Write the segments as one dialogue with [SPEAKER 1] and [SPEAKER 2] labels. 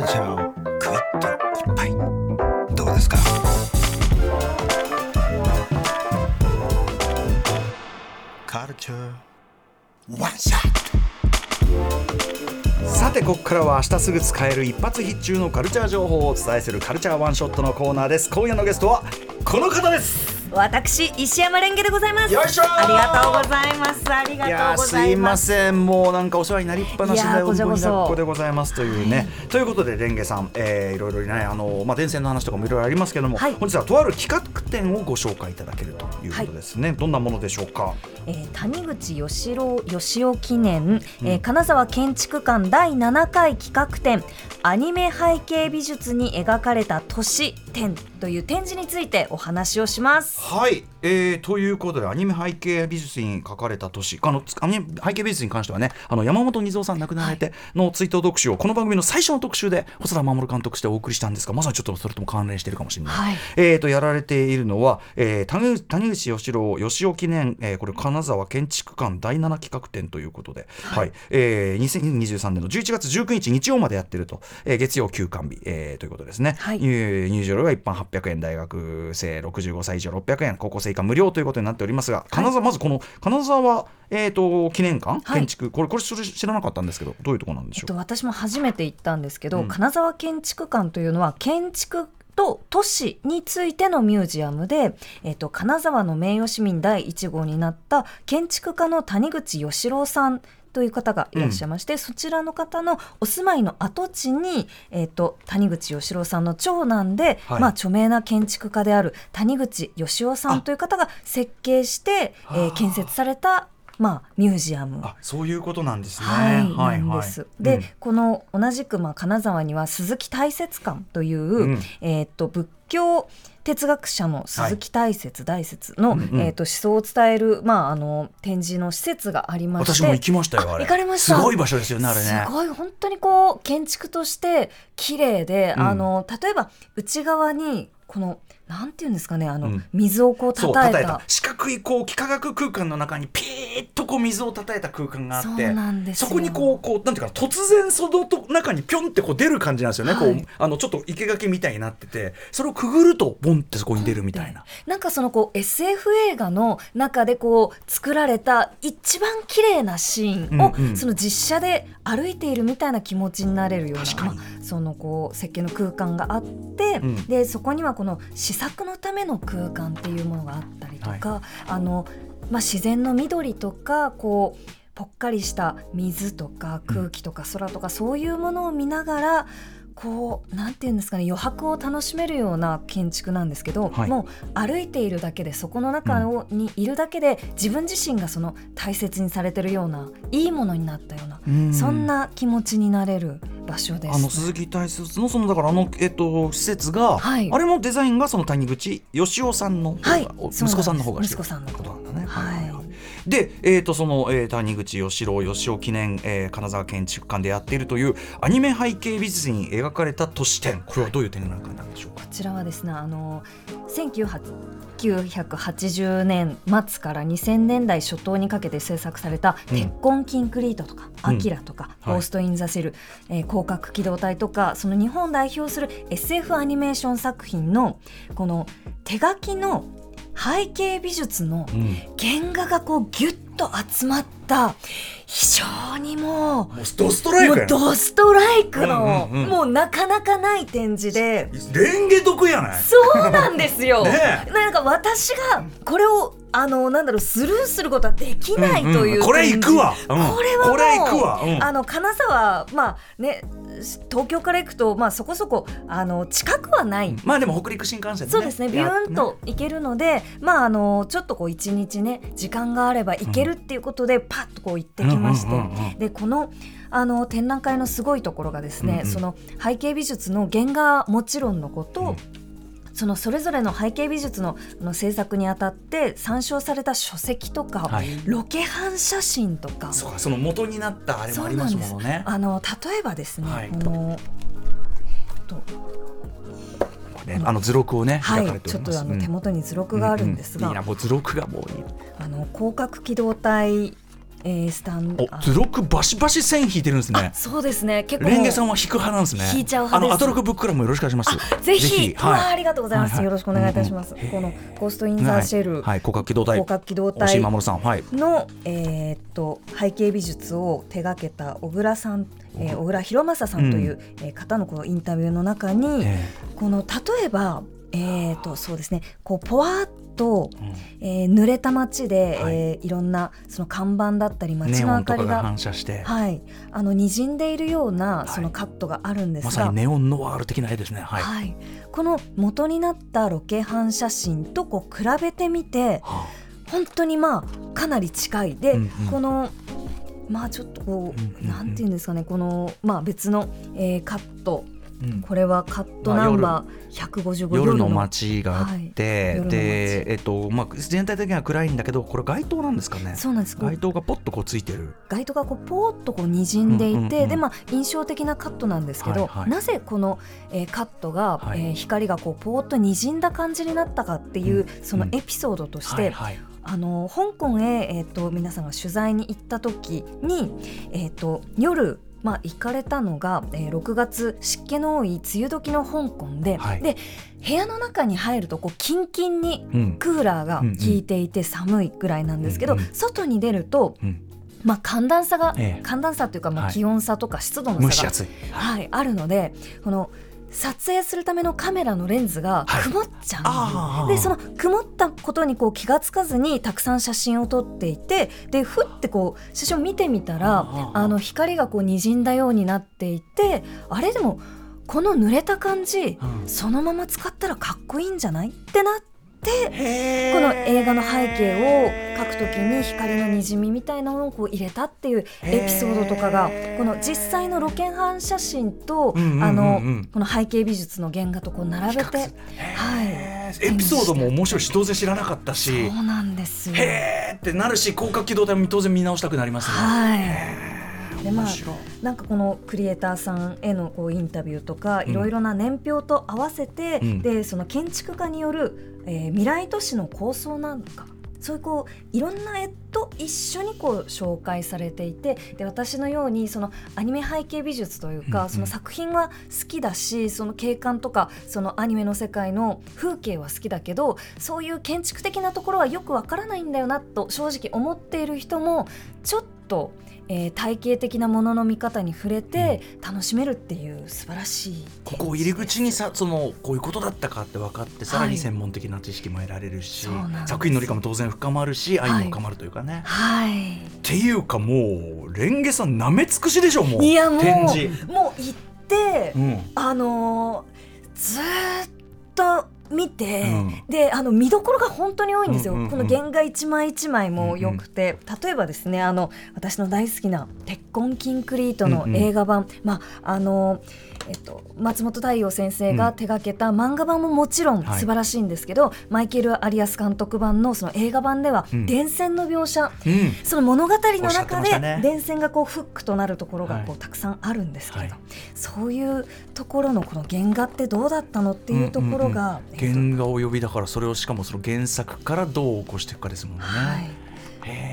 [SPEAKER 1] ルチャーをぐいっと一杯どうですか？カルチャーワンショットさてここからは明日すぐ使える一発必中のカルチャー情報をお伝えするカルチャーワンショットのコーナーです。今夜のゲストはこの方です。
[SPEAKER 2] 私石山レンゲでございます。
[SPEAKER 1] よいしょ
[SPEAKER 2] ありがとうございます。ありがとうござい
[SPEAKER 1] す。いません。もうなんかお世話になりっぱなしで
[SPEAKER 2] いやこちらこ
[SPEAKER 1] でございますというね、ということでレンゲさん、えー、いろいろねあのまあ電線の話とかもいろいろありますけども、
[SPEAKER 2] はい。
[SPEAKER 1] 本日はとある企画展をご紹介いただけるということですね、どんなものでしょうか？
[SPEAKER 2] えー谷口義郎義雄記念、えー金沢建築館第7回企画展アニメ背景美術に描かれた都市展という展示についてお話をします。
[SPEAKER 1] はい、えー、ということでアニメ背景美術に書かれた年あのアニメ背景美術に関してはねあの山本二三さん亡くなられての追悼特集をこの番組の最初の特集で細田守監督してお送りしたんですがまさにちょっとそれとも関連しているかもしれない、
[SPEAKER 2] はい。
[SPEAKER 1] えー、とやられているのは、えー、谷口谷口義郎義雄記念、えー、これ金沢建築館第7企画展ということで、はい。えー、2023年の11月19日日曜までやってると、えー、月曜休館日、えー、ということですね、
[SPEAKER 2] はい。
[SPEAKER 1] 入入場料が一般800円大学生65歳以上600円高校生以下無料ということになっておりますが金沢、まずこの金沢、えー、と記念館、
[SPEAKER 2] はい。
[SPEAKER 1] 建築？これこれそれ知らなかったんですけどどういうところなんでしょう？
[SPEAKER 2] えっと、私も初めて行ったんですけど、
[SPEAKER 1] うん。
[SPEAKER 2] 金沢建築館というのは建築と都市についてのミュージアムで、えっと、金沢の名誉市民第1号になった建築家の谷口義郎さんという方がいらっしゃいまして、そちらの方のお住まいの跡地に、えっと、谷口義郎さんの長男で、
[SPEAKER 1] はい。
[SPEAKER 2] まあ、著名な建築家である谷口義雄さんという方が設計して、えー建設された、まあ、ミュージアム。
[SPEAKER 1] あそういうことなんですね。
[SPEAKER 2] はい、なんです。で、
[SPEAKER 1] うん。
[SPEAKER 2] この同じくまあ金沢には鈴木大雪館という、
[SPEAKER 1] うん。
[SPEAKER 2] えーっと仏教哲学者の鈴木大雪、大雪の、
[SPEAKER 1] うんうん。
[SPEAKER 2] えーっと思想を伝えるまああの展示の施設がありまして、
[SPEAKER 1] 私も行きましたよあれ。
[SPEAKER 2] あ行かれました？
[SPEAKER 1] すごい場所ですよねあれね。
[SPEAKER 2] すごい。本当にこう建築として綺麗で、
[SPEAKER 1] うん。
[SPEAKER 2] あの例えば内側にこのなんていうんですかねあの、
[SPEAKER 1] うん。
[SPEAKER 2] 水をこう叩
[SPEAKER 1] いた。四角いこう幾何学空間の中にピーッとこう水を叩いた空間があって
[SPEAKER 2] そ
[SPEAKER 1] こにこうこうなんていうかな突然そのと中にピョンってこう出る感じなんですよね、
[SPEAKER 2] はい。
[SPEAKER 1] こうあのちょっと生垣みたいになっててそれをくぐるとボンってそこに出るみたいな。
[SPEAKER 2] なんかそのこう SF 映画の中でこう作られた一番綺麗なシーンを、
[SPEAKER 1] うんうん。
[SPEAKER 2] その実写で歩いているみたいな気持ちになれるような
[SPEAKER 1] 確かに。
[SPEAKER 2] まあそのこう設計の空間があって、
[SPEAKER 1] うん。
[SPEAKER 2] でそこにはこの試作のための空間っていうものがあったりとか、あのまあ、自然の緑とかこうぽっかりした水とか空気とか空とか、そういうものを見ながらこうなんていうんですかね余白を楽しめるような建築なんですけど、
[SPEAKER 1] はい。
[SPEAKER 2] もう歩いているだけでそこの中をにいるだけで自分自身がその大切にされてるようないいものになったような、
[SPEAKER 1] うん。
[SPEAKER 2] そんな気持ちになれる場所です。
[SPEAKER 1] あの鈴木大雪のそのだからあのえっと施設が、
[SPEAKER 2] はい。
[SPEAKER 1] あれもデザインがその谷口義雄さんの
[SPEAKER 2] はい。
[SPEAKER 1] 息子さんの方が
[SPEAKER 2] 息子さんの
[SPEAKER 1] ことなんだね。
[SPEAKER 2] はい
[SPEAKER 1] で、えー、とその、えー谷口義郎義雄記念、えー金沢建築館でやっているというアニメ背景美術に描かれた都市展。これはどういう展覧会なんでしょうか？
[SPEAKER 2] こちらはですねあの1980年末から2000年代初頭にかけて制作された「
[SPEAKER 1] うん。
[SPEAKER 2] 鉄コン筋クリート」とか「
[SPEAKER 1] うん。
[SPEAKER 2] アキラ」とか「
[SPEAKER 1] はい。
[SPEAKER 2] Ghost in the Shell」えー攻殻機動隊」とかその日本を代表する SF アニメーション作品のこの手書きの背景美術の
[SPEAKER 1] うん。
[SPEAKER 2] 原画がこうギュッと集まった非常にもう
[SPEAKER 1] もうドストライク
[SPEAKER 2] ドストライクの、
[SPEAKER 1] うんうんうん。
[SPEAKER 2] もうなかなかない展示で。
[SPEAKER 1] レンゲ得やない。
[SPEAKER 2] そうなんですよ。
[SPEAKER 1] ねえ。
[SPEAKER 2] なんか私がこれをあのなんだろうスルーすることはできないという、
[SPEAKER 1] んんこれ行くわ、うん。
[SPEAKER 2] これはもう
[SPEAKER 1] うん。
[SPEAKER 2] あの金沢まあね東京から行くとまあそこそこあの近くはない。
[SPEAKER 1] まあでも北陸新幹線で
[SPEAKER 2] そうですね。ビューンと行けるので、まああのちょっとこう一日ね時間があれば行けるっていうことで、パッとこう行ってきまして、
[SPEAKER 1] うんうんうんうん
[SPEAKER 2] でこのあの展覧会のすごいところがですね、
[SPEAKER 1] うんうん。
[SPEAKER 2] その背景美術の原画はもちろんのこと、
[SPEAKER 1] うん
[SPEAKER 2] そのそれぞれの背景美術のあの制作にあたって参照された書籍とか、
[SPEAKER 1] はい。
[SPEAKER 2] ロケハン写真とか。
[SPEAKER 1] そうかその元になったあれもありますものね。
[SPEAKER 2] あの例えばですね、
[SPEAKER 1] はい。
[SPEAKER 2] あのえっと
[SPEAKER 1] ねあの図録をね
[SPEAKER 2] はい。ちょっとあの手元に図録があるんですが、
[SPEAKER 1] うういいなもう図録がもういい
[SPEAKER 2] あの広角機動隊えースタン
[SPEAKER 1] お図録バシバシ線引いてるんですね。
[SPEAKER 2] そうですね。結構。
[SPEAKER 1] レンゲさんは引く派なんですね。
[SPEAKER 2] 引いちゃう派です。
[SPEAKER 1] あのアトロクブッククラブもよろしくお願いします。
[SPEAKER 2] ぜひ。
[SPEAKER 1] はい。
[SPEAKER 2] ありがとうございます、
[SPEAKER 1] はいはい。
[SPEAKER 2] よろしくお願いいたします、
[SPEAKER 1] うんうん
[SPEAKER 2] このゴーストインザシェル、
[SPEAKER 1] はい、はい、広角機動隊。
[SPEAKER 2] 広角機動隊。
[SPEAKER 1] 守さん。はい。
[SPEAKER 2] の、えーっと背景美術を手掛けた小倉さん、えー小倉弘正さんという、えー方のこのインタビューの中に、
[SPEAKER 1] え。
[SPEAKER 2] この例えば、えーっとそうですね。こうポワーっと、
[SPEAKER 1] え
[SPEAKER 2] えー濡れた街で、
[SPEAKER 1] はい。
[SPEAKER 2] えーいろんなその看板だったり
[SPEAKER 1] うん、
[SPEAKER 2] 街の明かりが
[SPEAKER 1] 反射して、
[SPEAKER 2] はい、あの滲んでいるような
[SPEAKER 1] はい。
[SPEAKER 2] そのカットがあるんですが、
[SPEAKER 1] まさにネオンノワール的な絵ですね。はい、
[SPEAKER 2] はい、この元になったロケハン写真とこう比べてみて
[SPEAKER 1] は
[SPEAKER 2] 本当にまあかなり近い。で、
[SPEAKER 1] うんうん。
[SPEAKER 2] このまあちょっとこう、
[SPEAKER 1] うんうんうん。
[SPEAKER 2] なんていうんですかねこのまあ別の、えーカット
[SPEAKER 1] あうん。
[SPEAKER 2] これはカットナンバー155、
[SPEAKER 1] 夜。の街があって、
[SPEAKER 2] はい。
[SPEAKER 1] で、えっとまあ、全体的には暗いんだけどこれ街灯なんですかね。
[SPEAKER 2] そうなんです。
[SPEAKER 1] 街灯がポッとこうついてる。
[SPEAKER 2] 街灯がこうポーッとこう滲んでいて、
[SPEAKER 1] うんうんうん
[SPEAKER 2] でまあ印象的なカットなんですけど、
[SPEAKER 1] はいはい。
[SPEAKER 2] なぜこの、えーカットが、
[SPEAKER 1] はい。
[SPEAKER 2] えー光がこうポーッと滲んだ感じになったかっていう、
[SPEAKER 1] うん。
[SPEAKER 2] そのエピソードとして、
[SPEAKER 1] はいはい。
[SPEAKER 2] あの香港へ、えー、と皆さんが取材に行った時に、えー、と夜まあ、行かれたのが、えー6月湿気の多い梅雨時の香港で,、
[SPEAKER 1] はい。
[SPEAKER 2] で部屋の中に入るとこうキンキンに
[SPEAKER 1] うん。
[SPEAKER 2] クーラーが効いていて寒いぐらいなんですけど、
[SPEAKER 1] うんうん。
[SPEAKER 2] 外に出ると、
[SPEAKER 1] うん。
[SPEAKER 2] まあ、寒暖差が、
[SPEAKER 1] ええ。
[SPEAKER 2] 寒暖差というか、まあ、
[SPEAKER 1] はい。
[SPEAKER 2] 気温差とか湿度の差が、
[SPEAKER 1] 蒸し暑い。
[SPEAKER 2] はい、あるのでこの撮影するためのカメラのレンズが
[SPEAKER 1] はい。
[SPEAKER 2] 曇っちゃう、
[SPEAKER 1] あー
[SPEAKER 2] でその曇ったことにこう気がつかずにたくさん写真を撮っていてでふってこう写真を見てみたら
[SPEAKER 1] あ
[SPEAKER 2] の光がこう滲んだようになっていてあれ？でもこの濡れた感じ
[SPEAKER 1] うん。
[SPEAKER 2] そのまま使ったらかっこいいんじゃない？ってなって
[SPEAKER 1] へー。
[SPEAKER 2] この映画の背景を描くときに光のにじみみたいなものをこう入れたっていうエピソードとかがこの実際のロケハン写真とあのこの背景美術の原画とこう並べてはい。
[SPEAKER 1] エピソードも面白いし当然知らなかったし。
[SPEAKER 2] そうなんですよ。
[SPEAKER 1] へーってなるし広角機動隊も当然見直したくなりますね。
[SPEAKER 2] はいでまあなんかこのクリエイターさんへのこうインタビューとかいろいろな年表と合わせて、
[SPEAKER 1] うん。
[SPEAKER 2] でその建築家による、えー未来都市の構想なんかそういうこういろんな絵と一緒にこう紹介されていてで私のようにそのアニメ背景美術というか、
[SPEAKER 1] うんうん。
[SPEAKER 2] その作品は好きだしその景観とかそのアニメの世界の風景は好きだけどそういう建築的なところはよくわからないんだよなと正直思っている人もちょっと、えー体系的なものの見方に触れて楽しめるっていう素晴らしい
[SPEAKER 1] ここを入り口にさそのこういうことだったかって分かってさらに専門的な知識も得られるし、
[SPEAKER 2] そうなんです。
[SPEAKER 1] 作品の理解も当然深まるし愛も深まるというかね、
[SPEAKER 2] はい。
[SPEAKER 1] っていうかもうレンゲさんなめ尽くしでしょもう。
[SPEAKER 2] いやもう
[SPEAKER 1] 展示、
[SPEAKER 2] もう行って、
[SPEAKER 1] うん。
[SPEAKER 2] あのーずーっと見て、
[SPEAKER 1] うん。
[SPEAKER 2] であの見どころが本当に多いんですよ、この原画一枚一枚も良くて、例えばですねあの私の大好きな「鉄痕キンクリート」の映画版、まああのえっと、松本太陽先生が手掛けた漫画版ももちろん
[SPEAKER 1] はい。
[SPEAKER 2] 素晴らしいんですけど、マイケル・アリアス監督版のその映画版では
[SPEAKER 1] うん。
[SPEAKER 2] 電線の描写、
[SPEAKER 1] うん。
[SPEAKER 2] その物語の中で電線がこうフックとなるところがこ
[SPEAKER 1] は
[SPEAKER 2] うたくさんあるんですけれど、
[SPEAKER 1] はい。
[SPEAKER 2] そういうところのこの原画ってどうだったのっていうところが、えっと
[SPEAKER 1] 原画を呼びだからそれをしかもその原作からどう起こしていくかですもんね。
[SPEAKER 2] はい。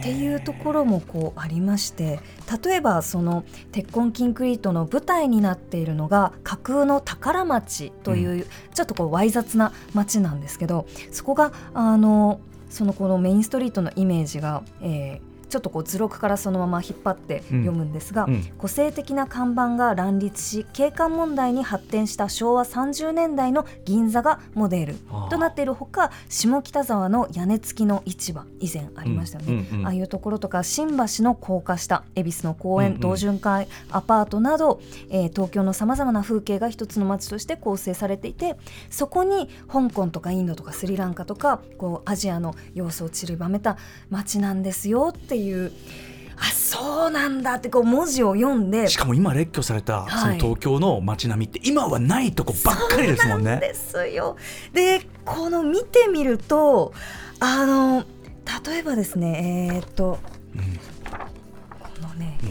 [SPEAKER 2] っていうところもこうありまして例えばその鉄痕キンクリートの舞台になっているのが架空の宝町という、ちょっとこうわい雑な町なんですけどそこがあのそのこのメインストリートのイメージが、えーちょっとこう図録からそのまま引っ張って読むんですが、
[SPEAKER 1] うん。
[SPEAKER 2] 個性的な看板が乱立し景観問題に発展した昭和30年代の銀座がモデルとなっているほか下北沢の屋根付きの市場以前ありましたよね、
[SPEAKER 1] うんうんうん。
[SPEAKER 2] ああいうところとか新橋の高架下恵比寿の公園、
[SPEAKER 1] うんうん。
[SPEAKER 2] 同潤会アパートなど、えー東京のさまざまな風景が一つの街として構成されていてそこに香港とかインドとかスリランカとかこうアジアの要素を散りばめた街なんですよっていうあそうなんだってこう文字を読んで
[SPEAKER 1] しかも今列挙された
[SPEAKER 2] はい
[SPEAKER 1] その東京の街並みって今はないとこばっかりですもんね。
[SPEAKER 2] ですよ。でこの見てみるとあの例えばですねえーっと
[SPEAKER 1] うん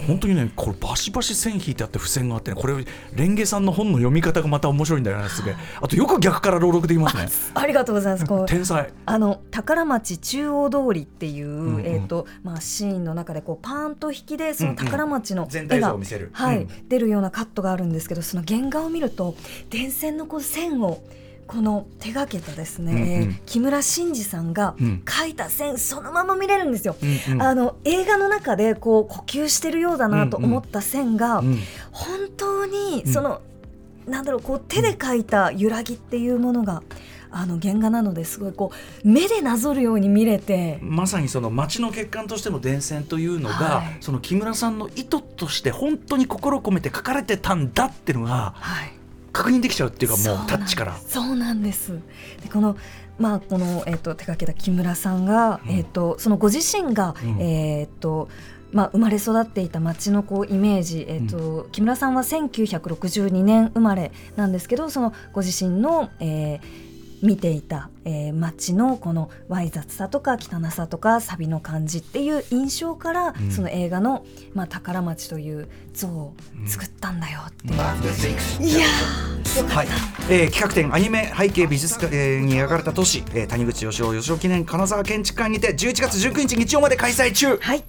[SPEAKER 1] 本当にねこれバシバシ線引いてあって付箋があって、ね、これレンゲさんの本の読み方がまた面白いんだよねすげえ。あとよく逆から朗読できますね。
[SPEAKER 2] ありがとうございます。こう
[SPEAKER 1] 天才。
[SPEAKER 2] あの宝町中央通りっていう、
[SPEAKER 1] んうん。
[SPEAKER 2] えっ、とまあシーンの中でこうパーンと引きでその宝町の
[SPEAKER 1] 全体
[SPEAKER 2] 絵が、
[SPEAKER 1] 像を見せる。
[SPEAKER 2] はい、
[SPEAKER 1] うん。
[SPEAKER 2] 出るようなカットがあるんですけどその原画を見ると電線のこう線をこの手がけたですね、
[SPEAKER 1] うんうん。
[SPEAKER 2] えー木村真二さんが
[SPEAKER 1] うん。
[SPEAKER 2] 描いた線そのまま見れるんですよ。
[SPEAKER 1] うんうん。
[SPEAKER 2] あの映画の中でこう呼吸してるようだなと思った線が、
[SPEAKER 1] うん
[SPEAKER 2] 本当に
[SPEAKER 1] うん。
[SPEAKER 2] その、なんだろうこう手で描いた揺らぎっていうものが、あの原画なのですごいこう目でなぞるように見れて、
[SPEAKER 1] まさにその街の欠陥としての伝線というのが、
[SPEAKER 2] はい。
[SPEAKER 1] その木村さんの意図として本当に心を込めて書かれてたんだっていうのが
[SPEAKER 2] はい、
[SPEAKER 1] 確認できちゃうっていうかもうんタッチから。
[SPEAKER 2] そうなんです。でこのまあこの、えっと手掛けた木村さんが、
[SPEAKER 1] うん。
[SPEAKER 2] えっとそのご自身が、
[SPEAKER 1] うん。
[SPEAKER 2] えっとまあ、生まれ育っていた町のこうイメージ、えっと木村さんは1962年生まれなんですけどそのご自身の、えー見ていた、えー町のこのわい雑さとか汚さとかサビの感じっていう印象から、
[SPEAKER 1] うん。
[SPEAKER 2] その映画の、まあ、宝町という像を作ったんだよっていう、いや
[SPEAKER 1] はい。えー企画展アニメ背景美術館、えーに描かれた都市、えー谷口義郎義郎記念金沢建築館にて11月19日日曜まで開催中。
[SPEAKER 2] はい